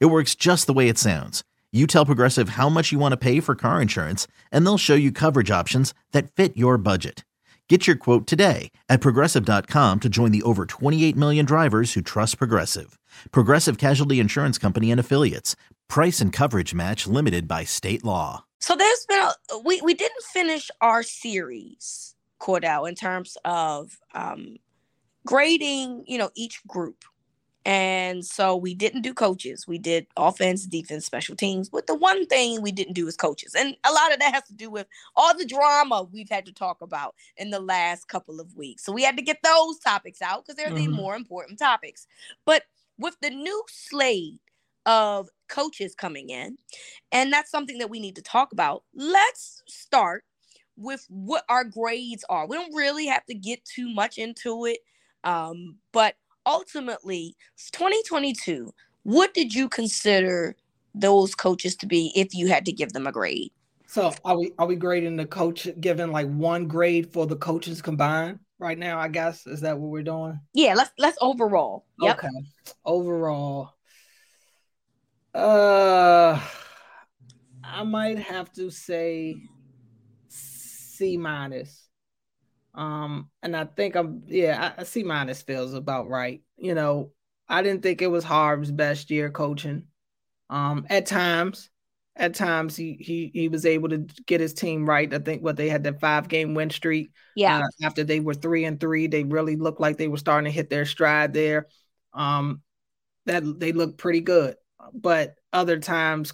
It works just the way it sounds. You tell Progressive how much you want to pay for car insurance, and they'll show you coverage options that fit your budget. Get your quote today at progressive.com to join the over 28 million drivers who trust Progressive. Progressive Casualty Insurance Company and Affiliates. Price and coverage match limited by state law. So there's been a, we we didn't finish our series, Cordell, in terms of um, grading, you know, each group. And so we didn't do coaches. We did offense, defense, special teams. But the one thing we didn't do is coaches. And a lot of that has to do with all the drama we've had to talk about in the last couple of weeks. So we had to get those topics out because they're mm-hmm. the more important topics. But with the new slate of coaches coming in, and that's something that we need to talk about, let's start with what our grades are. We don't really have to get too much into it. Um, but ultimately 2022 what did you consider those coaches to be if you had to give them a grade? So are we are we grading the coach giving like one grade for the coaches combined right now i guess? Is that what we're doing? Yeah let's let's overall. Yep. okay. Overall uh i might have to say c minus um, and I think I'm yeah, I, see minus feels about right. You know, I didn't think it was Harb's best year coaching. Um, at times, at times he he he was able to get his team right. I think what they had that five game win streak. Yeah. Uh, after they were three and three, they really looked like they were starting to hit their stride there. Um, that they looked pretty good. But other times,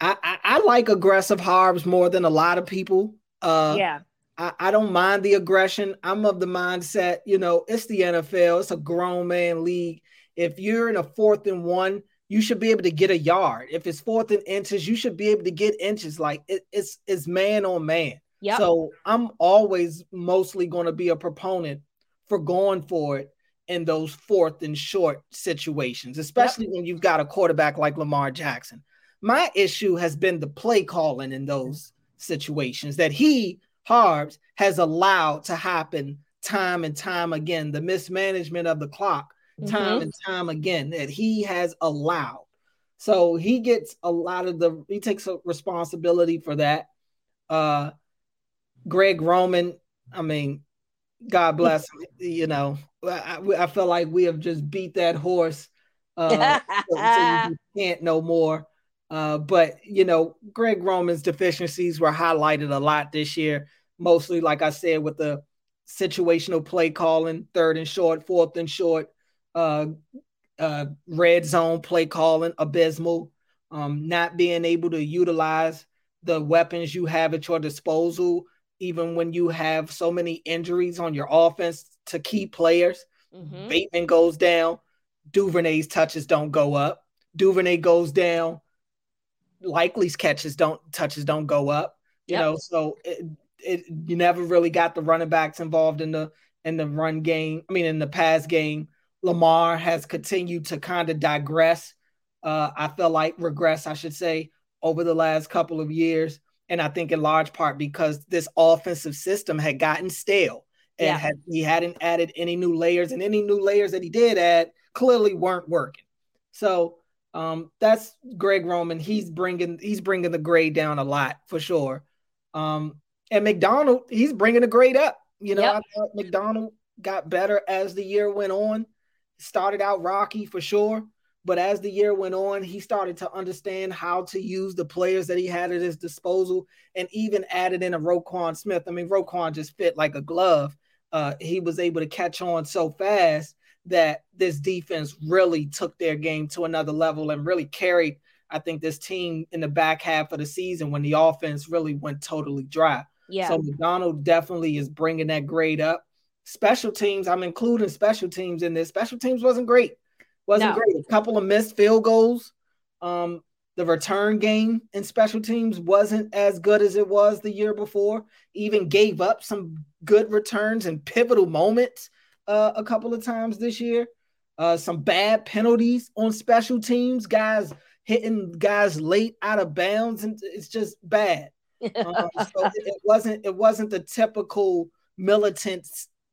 I I, I like aggressive Harbs more than a lot of people. Uh, yeah. I, I don't mind the aggression. I'm of the mindset, you know, it's the NFL, it's a grown man league. If you're in a fourth and one, you should be able to get a yard. If it's fourth and inches, you should be able to get inches. Like it, it's it's man on man. Yep. So I'm always mostly going to be a proponent for going for it in those fourth and short situations, especially yep. when you've got a quarterback like Lamar Jackson. My issue has been the play calling in those situations that he Harbs has allowed to happen time and time again. The mismanagement of the clock, time mm-hmm. and time again, that he has allowed. So he gets a lot of the he takes a responsibility for that. Uh Greg Roman, I mean, God bless him, you know. I, I feel like we have just beat that horse uh so, so you can't no more. Uh, but you know, Greg Roman's deficiencies were highlighted a lot this year mostly, like I said, with the situational play calling, third and short, fourth and short, uh, uh, red zone play calling, abysmal, um, not being able to utilize the weapons you have at your disposal, even when you have so many injuries on your offense to key players. Mm-hmm. Bateman goes down, Duvernay's touches don't go up. Duvernay goes down, Likely's catches don't touches don't go up. You yep. know, so it, it you never really got the running backs involved in the in the run game. I mean, in the pass game, Lamar has continued to kind of digress. Uh, I feel like regress, I should say, over the last couple of years, and I think in large part because this offensive system had gotten stale and yeah. had, he hadn't added any new layers, and any new layers that he did add clearly weren't working. So um, that's Greg Roman. He's bringing he's bringing the grade down a lot for sure. Um, and Macdonald, he's bringing the grade up. You know, yep. I thought Macdonald got better as the year went on. Started out rocky for sure, but as the year went on, he started to understand how to use the players that he had at his disposal, and even added in a Roquan Smith. I mean, Roquan just fit like a glove. Uh, he was able to catch on so fast that this defense really took their game to another level and really carried. I think this team in the back half of the season when the offense really went totally dry. Yeah. So Macdonald definitely is bringing that grade up. Special teams, I'm including special teams in this. Special teams wasn't great. Wasn't no. great. A couple of missed field goals. Um, the return game in special teams wasn't as good as it was the year before. Even gave up some good returns and pivotal moments uh, a couple of times this year. Uh, some bad penalties on special teams, guys hitting guys late out of bounds, and it's just bad. Um, so it, it, wasn't it wasn't the typical militant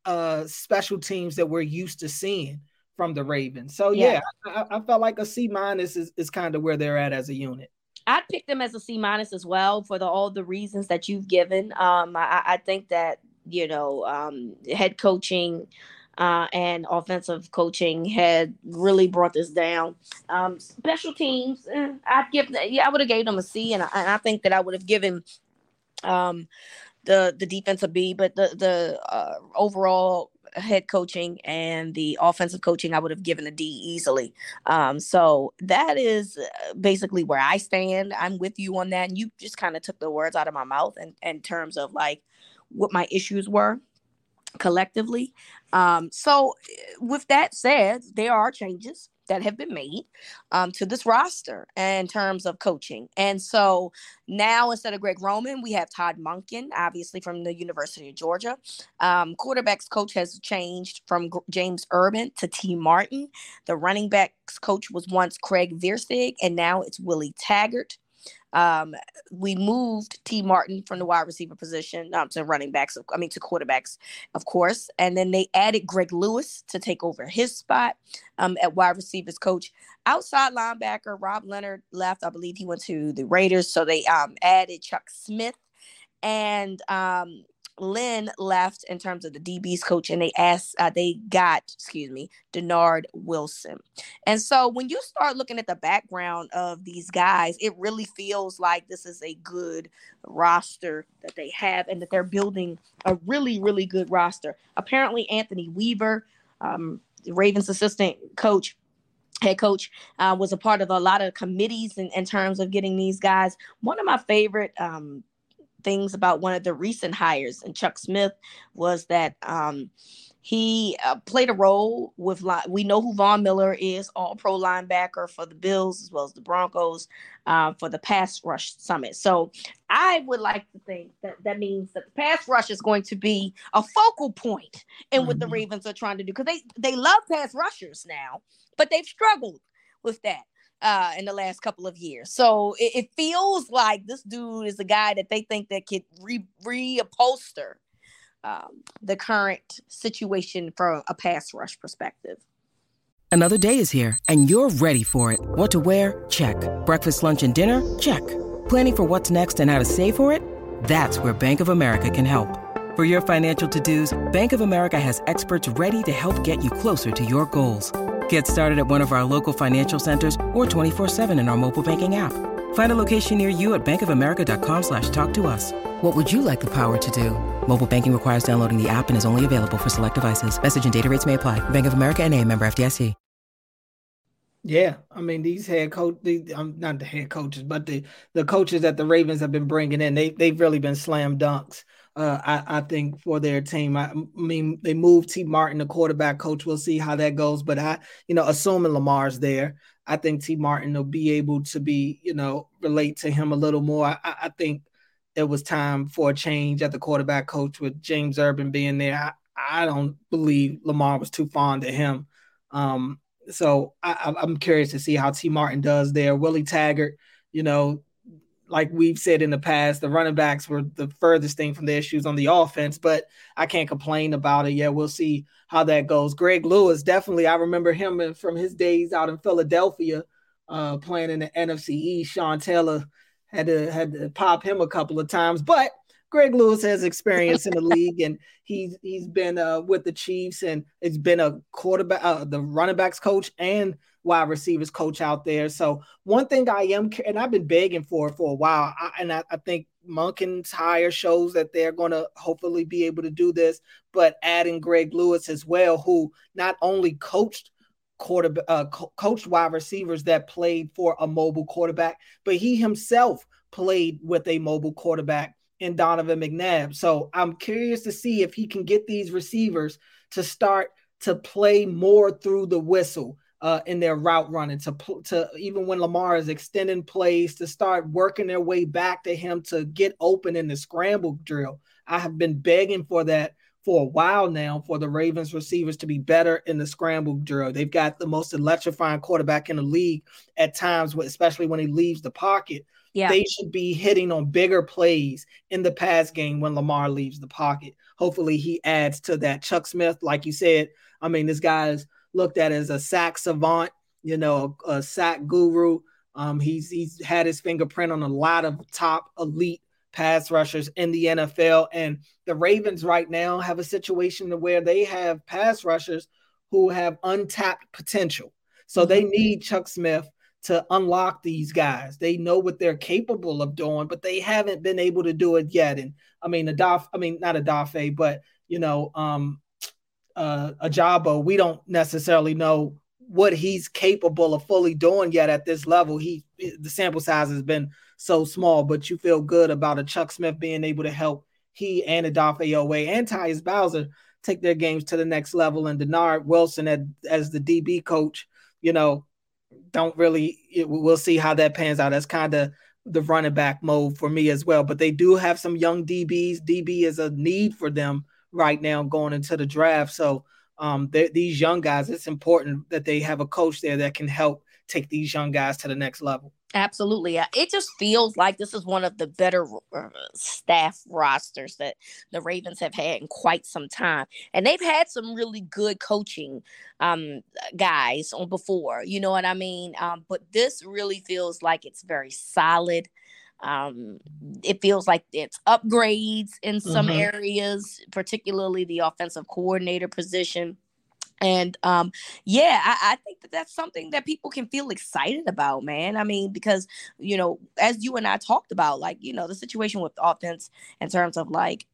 uh, special teams that we're used to seeing from the Ravens. So yeah, yeah I, I, felt like a C minus is, is kind of where they're at as a unit. I'd pick them as a C minus as well for the, all the reasons that you've given. Um, I, I think that you know um, head coaching uh, and offensive coaching had really brought this down. Um, special teams, eh, I'd give yeah, I would have gave them a C, and I, and I think that I would have given um, the the defense a B, but the the uh, overall head coaching and the offensive coaching, I would have given a D easily. Um, so that is uh, basically where I stand. I'm with you on that, and you just kind of took the words out of my mouth in, in terms of like what my issues were collectively. Um, so, with that said, there are changes that have been made um, to this roster in terms of coaching. And so now instead of Greg Roman, we have Todd Monken, obviously from the University of Georgia. Um, quarterbacks coach has changed from G- James Urban to Tee Martin. The running backs coach was once Craig Ver Steeg, and now it's Willie Taggart. Um, we moved Tee Martin from the wide receiver position um, to running backs, I mean, to quarterbacks, of course. And then they added Greg Lewis to take over his spot um, at wide receivers coach. Outside linebacker, Rob Leonard left. I believe he went to the Raiders. So they um, added Chuck Smith. And um, Lynn left in terms of the DB's coach, and they asked, uh, they got, excuse me, Dennard Wilson. And so when you start looking at the background of these guys, it really feels like this is a good roster that they have, and that they're building a really, really good roster. Apparently, Anthony Weaver, um, Ravens assistant coach, head coach uh, was a part of a lot of committees in, in, terms of getting these guys. One of my favorite um, things about one of the recent hires and Chuck Smith was that um, he uh, played a role with we know who Von Miller is, all pro linebacker for the Bills as well as the Broncos uh, for the pass rush summit. So I would like to think that that means that the pass rush is going to be a focal point in mm-hmm. what the mm-hmm. Ravens are trying to do because they they love pass rushers now, but they've struggled with that uh, in the last couple of years. So it, it, feels like this dude is a guy that they think that could re- reupholster um, the current situation from a pass rush perspective. Another day is here, and you're ready for it. What to wear? Check. Breakfast, lunch, and dinner? Check. Planning for what's next and how to save for it? That's where Bank of America can help. For your financial to-dos, Bank of America has experts ready to help get you closer to your goals. Get started at one of our local financial centers or 24-7 in our mobile banking app. Find a location near you at bankofamerica.com slash talk to us. What would you like the power to do? Mobile banking requires downloading the app and is only available for select devices. Message and data rates may apply. Bank of America and a member FDIC. Yeah, I mean these head coach, these, um, not the head coaches, but the the coaches that the Ravens have been bringing in, they they've really been slam dunks uh, I, I, think for their team. I, I, mean, they moved Tee Martin, the quarterback coach. We'll see how that goes. But I, you know, assuming Lamar's there, I think Tee Martin will be able to be, you know, relate to him a little more. I, I think it was time for a change at the quarterback coach with James Urban being there. I, I don't believe Lamar was too fond of him. Um, so I, I'm curious to see how Tee Martin does there. Willie Taggart, you know, like we've said in the past, the running backs were the furthest thing from the issues on the offense, but I can't complain about it. Yeah, we'll see how that goes. Greg Lewis, definitely, I remember him from his days out in Philadelphia, uh, playing in the NFC East. Sean Taylor had to had to pop him a couple of times, but Greg Lewis has experience in the league, and he's he's been uh, with the Chiefs, and it's been a quarterback, uh, the running backs coach, and wide receivers coach out there. So one thing I am, and I've been begging for for a while, I, and I, I think Monken's hire shows that they're going to hopefully be able to do this. But adding Greg Lewis as well, who not only coached quarter uh, co- coached wide receivers that played for a mobile quarterback, but he himself played with a mobile quarterback in Donovan McNabb. So I'm curious to see if he can get these receivers to start to play more through the whistle uh, in their route running to to even when Lamar is extending plays to start working their way back to him to get open in the scramble drill. I have been begging for that for a while now for the Ravens receivers to be better in the scramble drill. They've got the most electrifying quarterback in the league at times, especially when he leaves the pocket. Yeah. They should be hitting on bigger plays in the pass game when Lamar leaves the pocket. Hopefully, he adds to that. Chuck Smith, like you said, I mean, this guy is looked at as a sack savant, you know, a, a sack guru. Um, he's he's had his fingerprint on a lot of top elite pass rushers in the NFL. And the Ravens right now have a situation where they have pass rushers who have untapped potential. So mm-hmm. they need Chuck Smith to unlock these guys. They know what they're capable of doing, but they haven't been able to do it yet. And I mean, Adaf, I mean, not Odafe, but you know, um, uh, Ojabo, we don't necessarily know what he's capable of fully doing yet at this level. He the sample size has been so small, but you feel good about a Chuck Smith being able to help he and Odafe Oweh and Tyus Bowser take their games to the next level. And Dennard Wilson at, as the DB coach, you know, don't really. It, we'll see how that pans out. That's kind of the running back mode for me as well. But they do have some young DBs. DB is a need for them right now going into the draft. So um, these young guys, it's important that they have a coach there that can help take these young guys to the next level. Absolutely. It just feels like this is one of the better uh, staff rosters that the Ravens have had in quite some time. And they've had some really good coaching um, guys on before, you know what I mean? Um, but this really feels like it's very solid. Um, it feels like it's upgrades in some mm-hmm. areas, particularly the offensive coordinator position. And um, yeah, I, I, think that that's something that people can feel excited about, man. I mean, because you know, as you and I talked about, like you know, the situation with offense in terms of like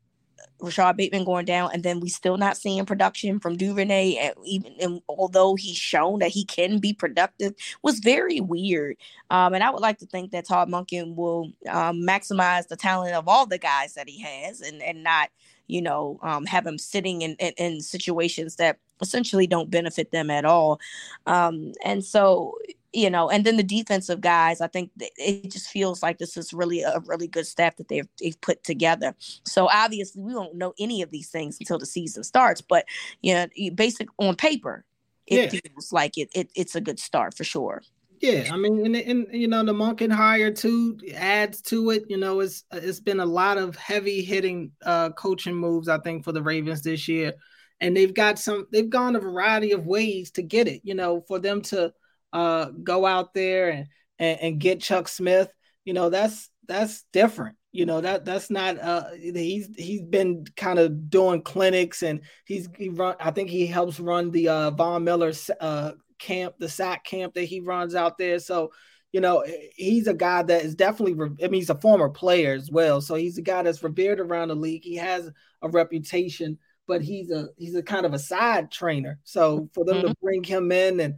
Rashod Bateman going down, and then we still not seeing production from Duvernay. And even and although he's shown that he can be productive, was very weird. Um, and I would like to think that Todd Monken will um, maximize the talent of all the guys that he has, and and not you know um, have him sitting in, in, in situations that essentially don't benefit them at all. Um, and so you know, and then the defensive guys, I think it just feels like this is really a really good staff that they've, they've put together. So obviously, we don't know any of these things until the season starts, but you know, basic on paper, it yeah. feels like it, it it's a good start for sure. Yeah, I mean, and, and you know, the Monken hire too adds to it. You know, it's it's been a lot of heavy hitting uh, coaching moves, I think, for the Ravens this year, and they've got some. They've gone a variety of ways to get it. You know, for them to uh, go out there and, and, and get Chuck Smith, you know, that's that's different. You know that that's not. Uh, he's he's been kind of doing clinics and he's he run. I think he helps run the uh, Von Miller uh, camp, the SAC camp that he runs out there. So you know, he's a guy that is definitely, I mean, he's a former player as well. So he's a guy that's revered around the league. He has a reputation, but he's a, he's a kind of a side trainer. So for them mm-hmm. to bring him in and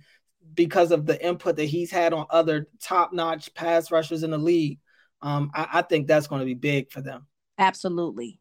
because of the input that he's had on other top notch pass rushers in the league. Um, I, I think that's going to be big for them. Absolutely.